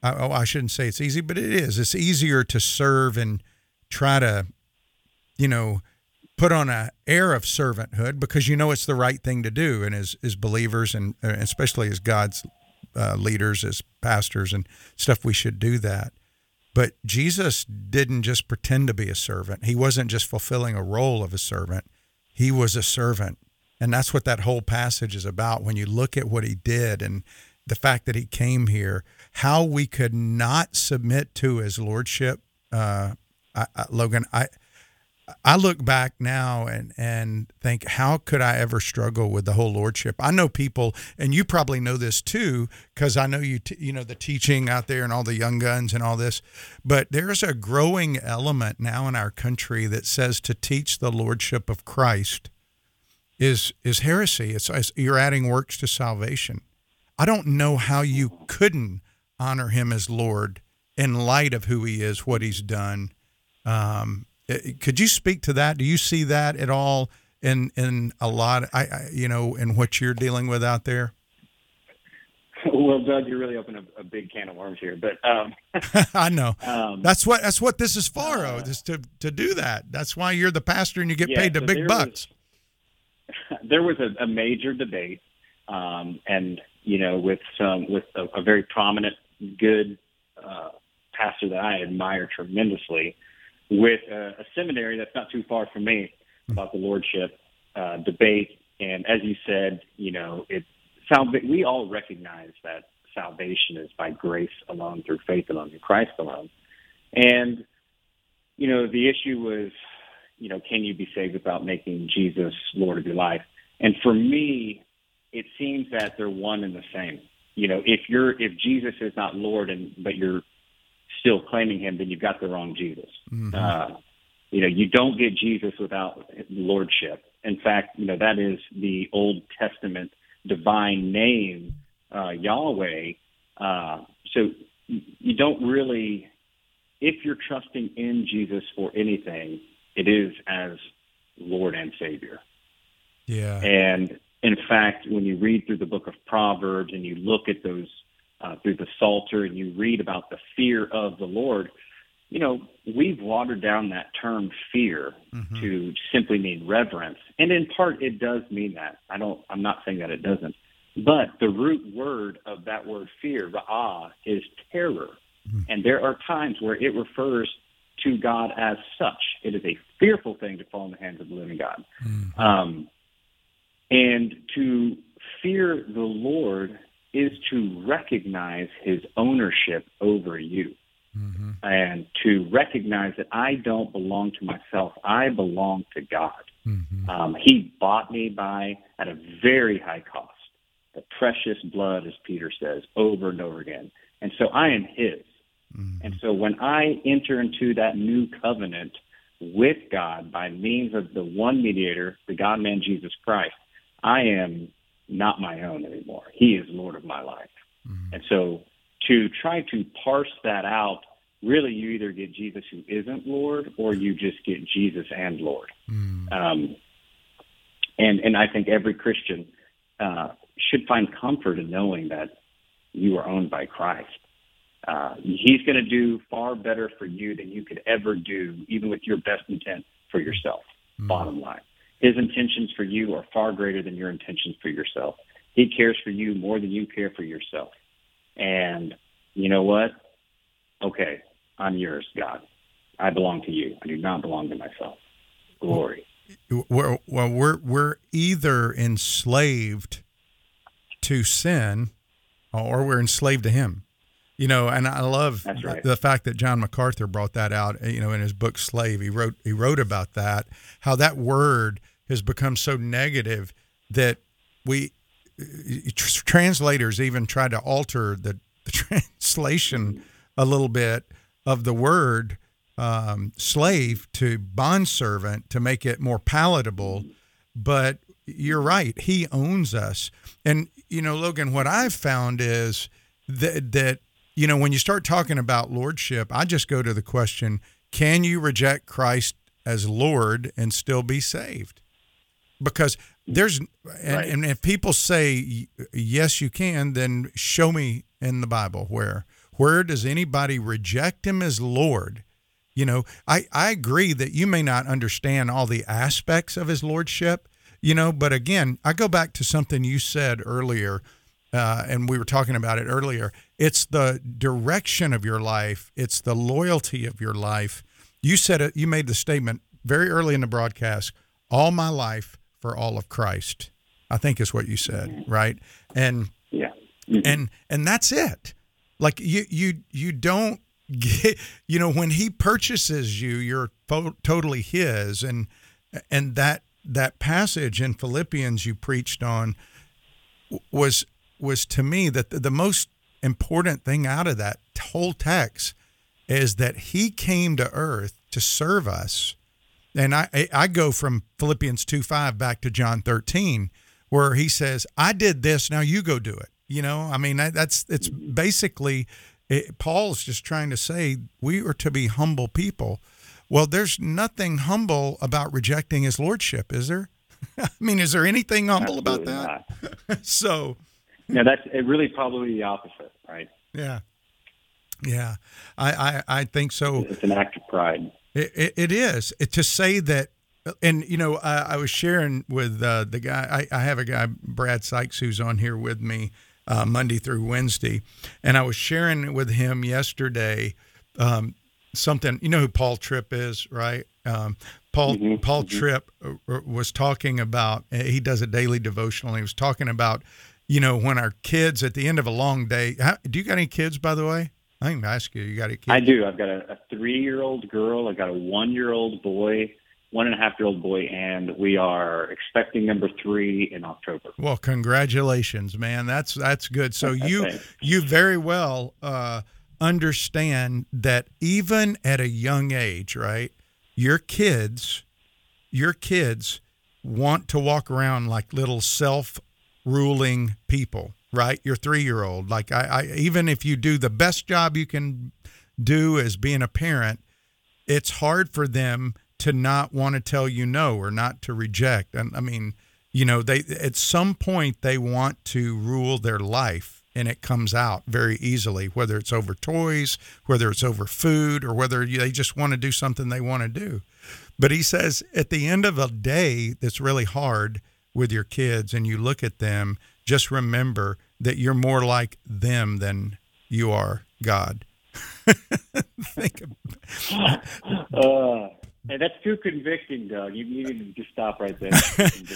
I, oh, I shouldn't say it's easy, but it is. It's easier to serve and try to, you know, put on a air of servanthood because you know it's the right thing to do, and as as believers and uh, especially as God's uh, leaders, as pastors and stuff, we should do that. But Jesus didn't just pretend to be a servant. He wasn't just fulfilling a role of a servant. He was a servant. And that's what that whole passage is about. When you look at what he did and the fact that he came here, how we could not submit to his lordship. Uh, I, I, Logan, I, I look back now and and think how could I ever struggle with the whole lordship? I know people, and you probably know this too, because I know you t- you know the teaching out there and all the young guns and all this. But there's a growing element now in our country that says to teach the lordship of Christ is is heresy. It's, it's you're adding works to salvation. I don't know how you couldn't honor him as Lord in light of who he is, what he's done. Um, could you speak to that? Do you see that at all in in a lot? I, I you know in what you're dealing with out there. Well, Doug, you're really opened a, a big can of worms here, but um, <laughs> I know um, that's what that's what this is for. Uh, is to to do that. That's why you're the pastor and you get yeah, paid the so big bucks. Was, <laughs> there was a, a major debate, um, and you know, with some with a, a very prominent, good uh, pastor that I admire tremendously with a, a seminary that's not too far from me about the lordship uh, debate. And as you said, you know, it salva- we all recognize that salvation is by grace alone, through faith alone, in Christ alone. And you know, the issue was, you know, can you be saved without making Jesus Lord of your life? And for me, it seems that they're one and the same. You know, if you're if Jesus is not Lord and but you're still claiming him, then you've got the wrong Jesus. Mm-hmm. Uh, you know, you don't get Jesus without lordship. In fact, you know that is the Old Testament divine name, uh, Yahweh. Uh, so you don't really, if you're trusting in Jesus for anything, it is as Lord and Savior. Yeah. And in fact, when you read through the book of Proverbs and you look at those uh, through the Psalter and you read about the fear of the Lord, you know, we've watered down that term fear mm-hmm. to simply mean reverence. And in part, it does mean that. I don't, I'm not saying that it doesn't. But the root word of that word fear, ra'ah, is terror. Mm-hmm. And there are times where it refers to God as such. It is a fearful thing to fall in the hands of the living God. Mm-hmm. Um, and to fear the Lord is to recognize his ownership over you. Mm-hmm. And to recognize that I don't belong to myself, I belong to God. Mm-hmm. Um, he bought me by at a very high cost, the precious blood, as Peter says, over and over again. And so I am His. Mm-hmm. And so when I enter into that new covenant with God by means of the one mediator, the God man Jesus Christ, I am not my own anymore. He is Lord of my life. Mm-hmm. And so to try to parse that out, really you either get Jesus who isn't Lord or you just get Jesus and Lord. Mm-hmm. Um, and, and I think every Christian uh, should find comfort in knowing that you are owned by Christ. Uh, he's going to do far better for you than you could ever do, even with your best intent for yourself. Mm-hmm. Bottom line. His intentions for you are far greater than your intentions for yourself. He cares for you more than you care for yourself. And you know what? Okay, I'm yours, God. I belong to you. I do not belong to myself. Glory. Well, well we're we're either enslaved to sin or we're enslaved to him. You know, and I love right. the fact that John MacArthur brought that out. You know, in his book Slave, he wrote he wrote about that how that word has become so negative that we translators even try to alter the, <laughs> the translation a little bit of the word um, slave to bondservant to make it more palatable. But you're right, he owns us. And, you know, Logan, what I've found is that, that, you know, when you start talking about lordship, I just go to the question can you reject Christ as Lord and still be saved? Because there's and, right. and if people say yes you can then show me in the bible where where does anybody reject him as lord? You know i i agree that you may not understand all the aspects of his lordship you know but again i go back to something you said earlier uh, and we were talking about it earlier. It's the direction of your life. It's the loyalty of your life. You said it you made the statement very early in the broadcast all my life for all of Christ. I think is what you said, mm-hmm. right? And Yeah. Mm-hmm. and and that's it. Like you you you don't get you know when he purchases you, you're fo- totally his, and and that that passage in Philippians you preached on was was to me that the, the most important thing out of that whole text is that he came to earth to serve us and I I- go from Philippians two five back to John thirteen, where he says, "I did this, now you go do it." You know, I mean, that's it's basically it, Paul's just trying to say we are to be humble people. Well, there's nothing humble about rejecting his lordship, is there? <laughs> I mean, is there anything humble about that? <laughs> So, No, that's it really probably the opposite, right? yeah, yeah, I I, I think so. It's an act of pride. It, it, it is It- to say that, and you know, I, I was sharing with uh, the guy. I, I have a guy, Brad Sykes, who's on here with me uh, Monday through Wednesday, and I was sharing with him yesterday um, something. You know who Paul Tripp is, right? Um, Paul Paul Tripp uh, was talking about. He does a daily devotional. He was talking about, you know, when our kids at the end of a long day. How, do you got any kids, by the way? I can ask you. You got any kids? I do. I've got a, a three-year-old girl. I've got a one-year-old boy, one and a half-year-old boy, and we are expecting number three in October. Well, congratulations, man. That's that's good. So <laughs> you you very well uh, understand that even at a young age, right? Your kids, your kids want to walk around like little self-ruling people, right? Your three-year-old, like I, I even if you do the best job you can do as being a parent, it's hard for them to not want to tell you no or not to reject. And I mean, you know, they at some point they want to rule their life and it comes out very easily, whether it's over toys, whether it's over food, or whether they just want to do something they want to do. But he says at the end of a day that's really hard with your kids and you look at them, just remember that you're more like them than you are God. <laughs> Think of, <laughs> Uh, hey, that's too convicting, Doug. You you need to just stop right there.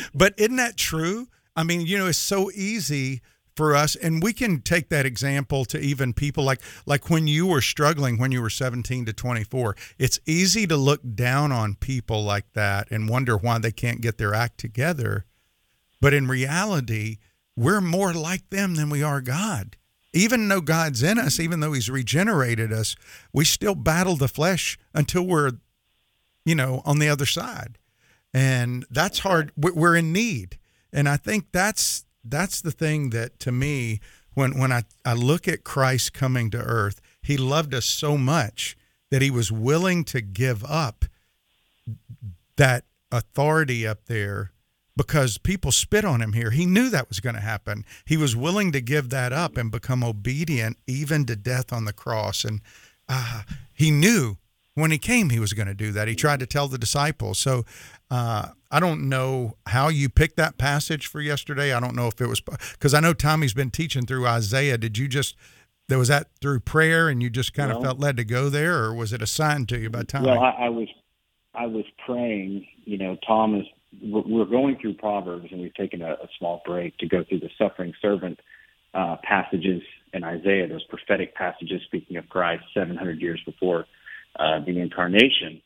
<laughs> but isn't that true? I mean, you know, it's so easy for us and we can take that example to even people like like when you were struggling when you were 17 to 24 it's easy to look down on people like that and wonder why they can't get their act together but in reality we're more like them than we are god. Even though god's in us even though he's regenerated us we still battle the flesh until we're you know on the other side. And that's hard. We- we're in need. And i think that's that's the thing that to me when when i i look at christ coming to earth he loved us so much that he was willing to give up that authority up there because people spit on him here. He knew that was going to happen. He was willing to give that up and become obedient even to death on the cross. And uh, he knew when he came he was going to do that. He tried to tell the disciples. So uh, I don't know how you picked that passage for yesterday. I don't know if it was because I know Tommy's been teaching through Isaiah. Did you just there was that through prayer and you just kind of felt led to go there, or was it assigned to you by Tommy? Well, I, I was I was praying. You know, Tom is. We're going through Proverbs, and we've taken a, a small break to go through the suffering servant uh, passages in Isaiah. Those prophetic passages speaking of Christ, 700 years before uh, the incarnation.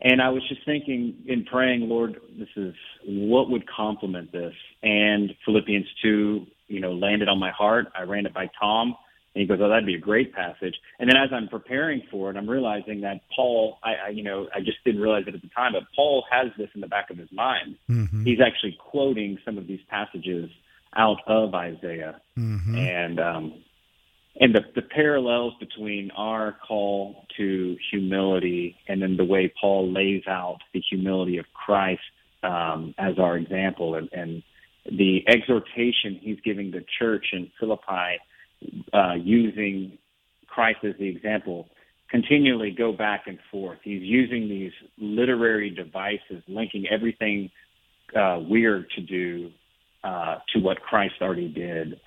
And I was just thinking in praying, Lord, this is what would complement this. And Philippians 2, you know, landed on my heart. I ran it by Tom, and he goes, "Oh, that'd be a great passage." And then as I'm preparing for it, I'm realizing that Paul, I, I you know, I just didn't realize it at the time, but Paul has this in the back of his mind. Mhm. He's actually quoting some of these passages out of Isaiah, Mhm. and um, and the the parallels between our call to humility and then the way Paul lays out the humility of Christ um, as our example, and, and the exhortation he's giving the church in Philippi uh, using Christ as the example continually go back and forth. He's using these literary devices, linking everything uh, we're to do uh, to what Christ already did.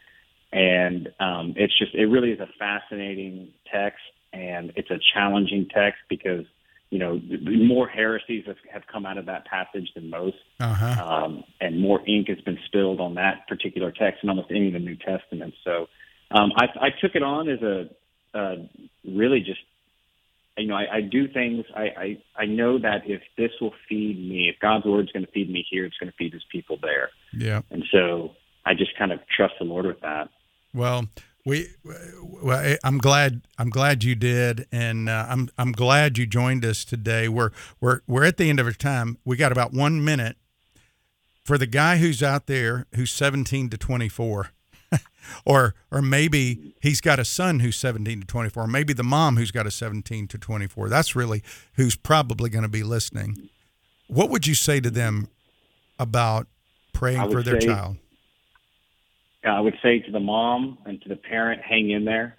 And um, it's just, it really is a fascinating text, and it's a challenging text because you know, more heresies have, have come out of that passage than most, Uh-huh. um, and more ink has been spilled on that particular text and almost any of the New Testament. So um, I, I took it on as a uh, really just, you know, I, I do things. I, I I know that if this will feed me, if God's word is going to feed me here, it's going to feed His people there, Yeah. and so I just kind of trust the Lord with that. Well, we, well, I'm glad. I'm glad you did, and uh, I'm I'm glad you joined us today. We're we're we're at the end of our time. We got about one minute for the guy who's out there who's 17 to 24, or or maybe he's got a son who's 17 to 24, or maybe the mom who's got a 17 to 24. That's really who's probably going to be listening. What would you say to them about praying for their say- child? I would say to the mom and to the parent, hang in there.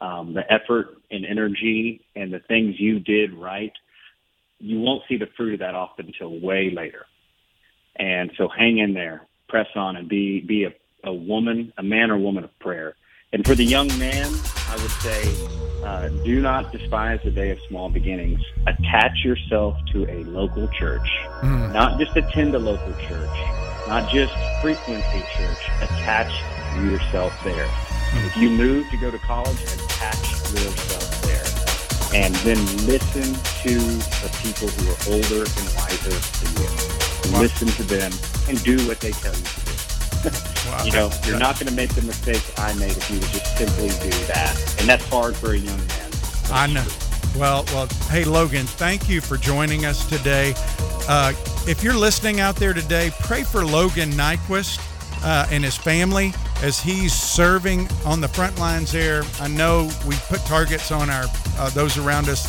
Um, the effort and energy and the things you did right, you won't see the fruit of that often until way later. And so hang in there, press on, and be be a, a woman, a man or woman of prayer. And for the young man, I would say, uh, do not despise the day of small beginnings. Attach yourself to a local church, not just attend a local church, not just frequent a church. Attach yourself there. And if you move to go to college, attach yourself there. And then listen to the people who are older and wiser than you. Listen to them and do what they tell you to do. <laughs> Wow. You know, you're not going to make the mistake I made if you would just simply do that. And that's hard for a young man. I know. Well, well. Hey, Logan, thank you for joining us today. Uh, if you're listening out there today, pray for Logan Nyquist uh, and his family as he's serving on the front lines there. I know we put targets on our uh, those around us that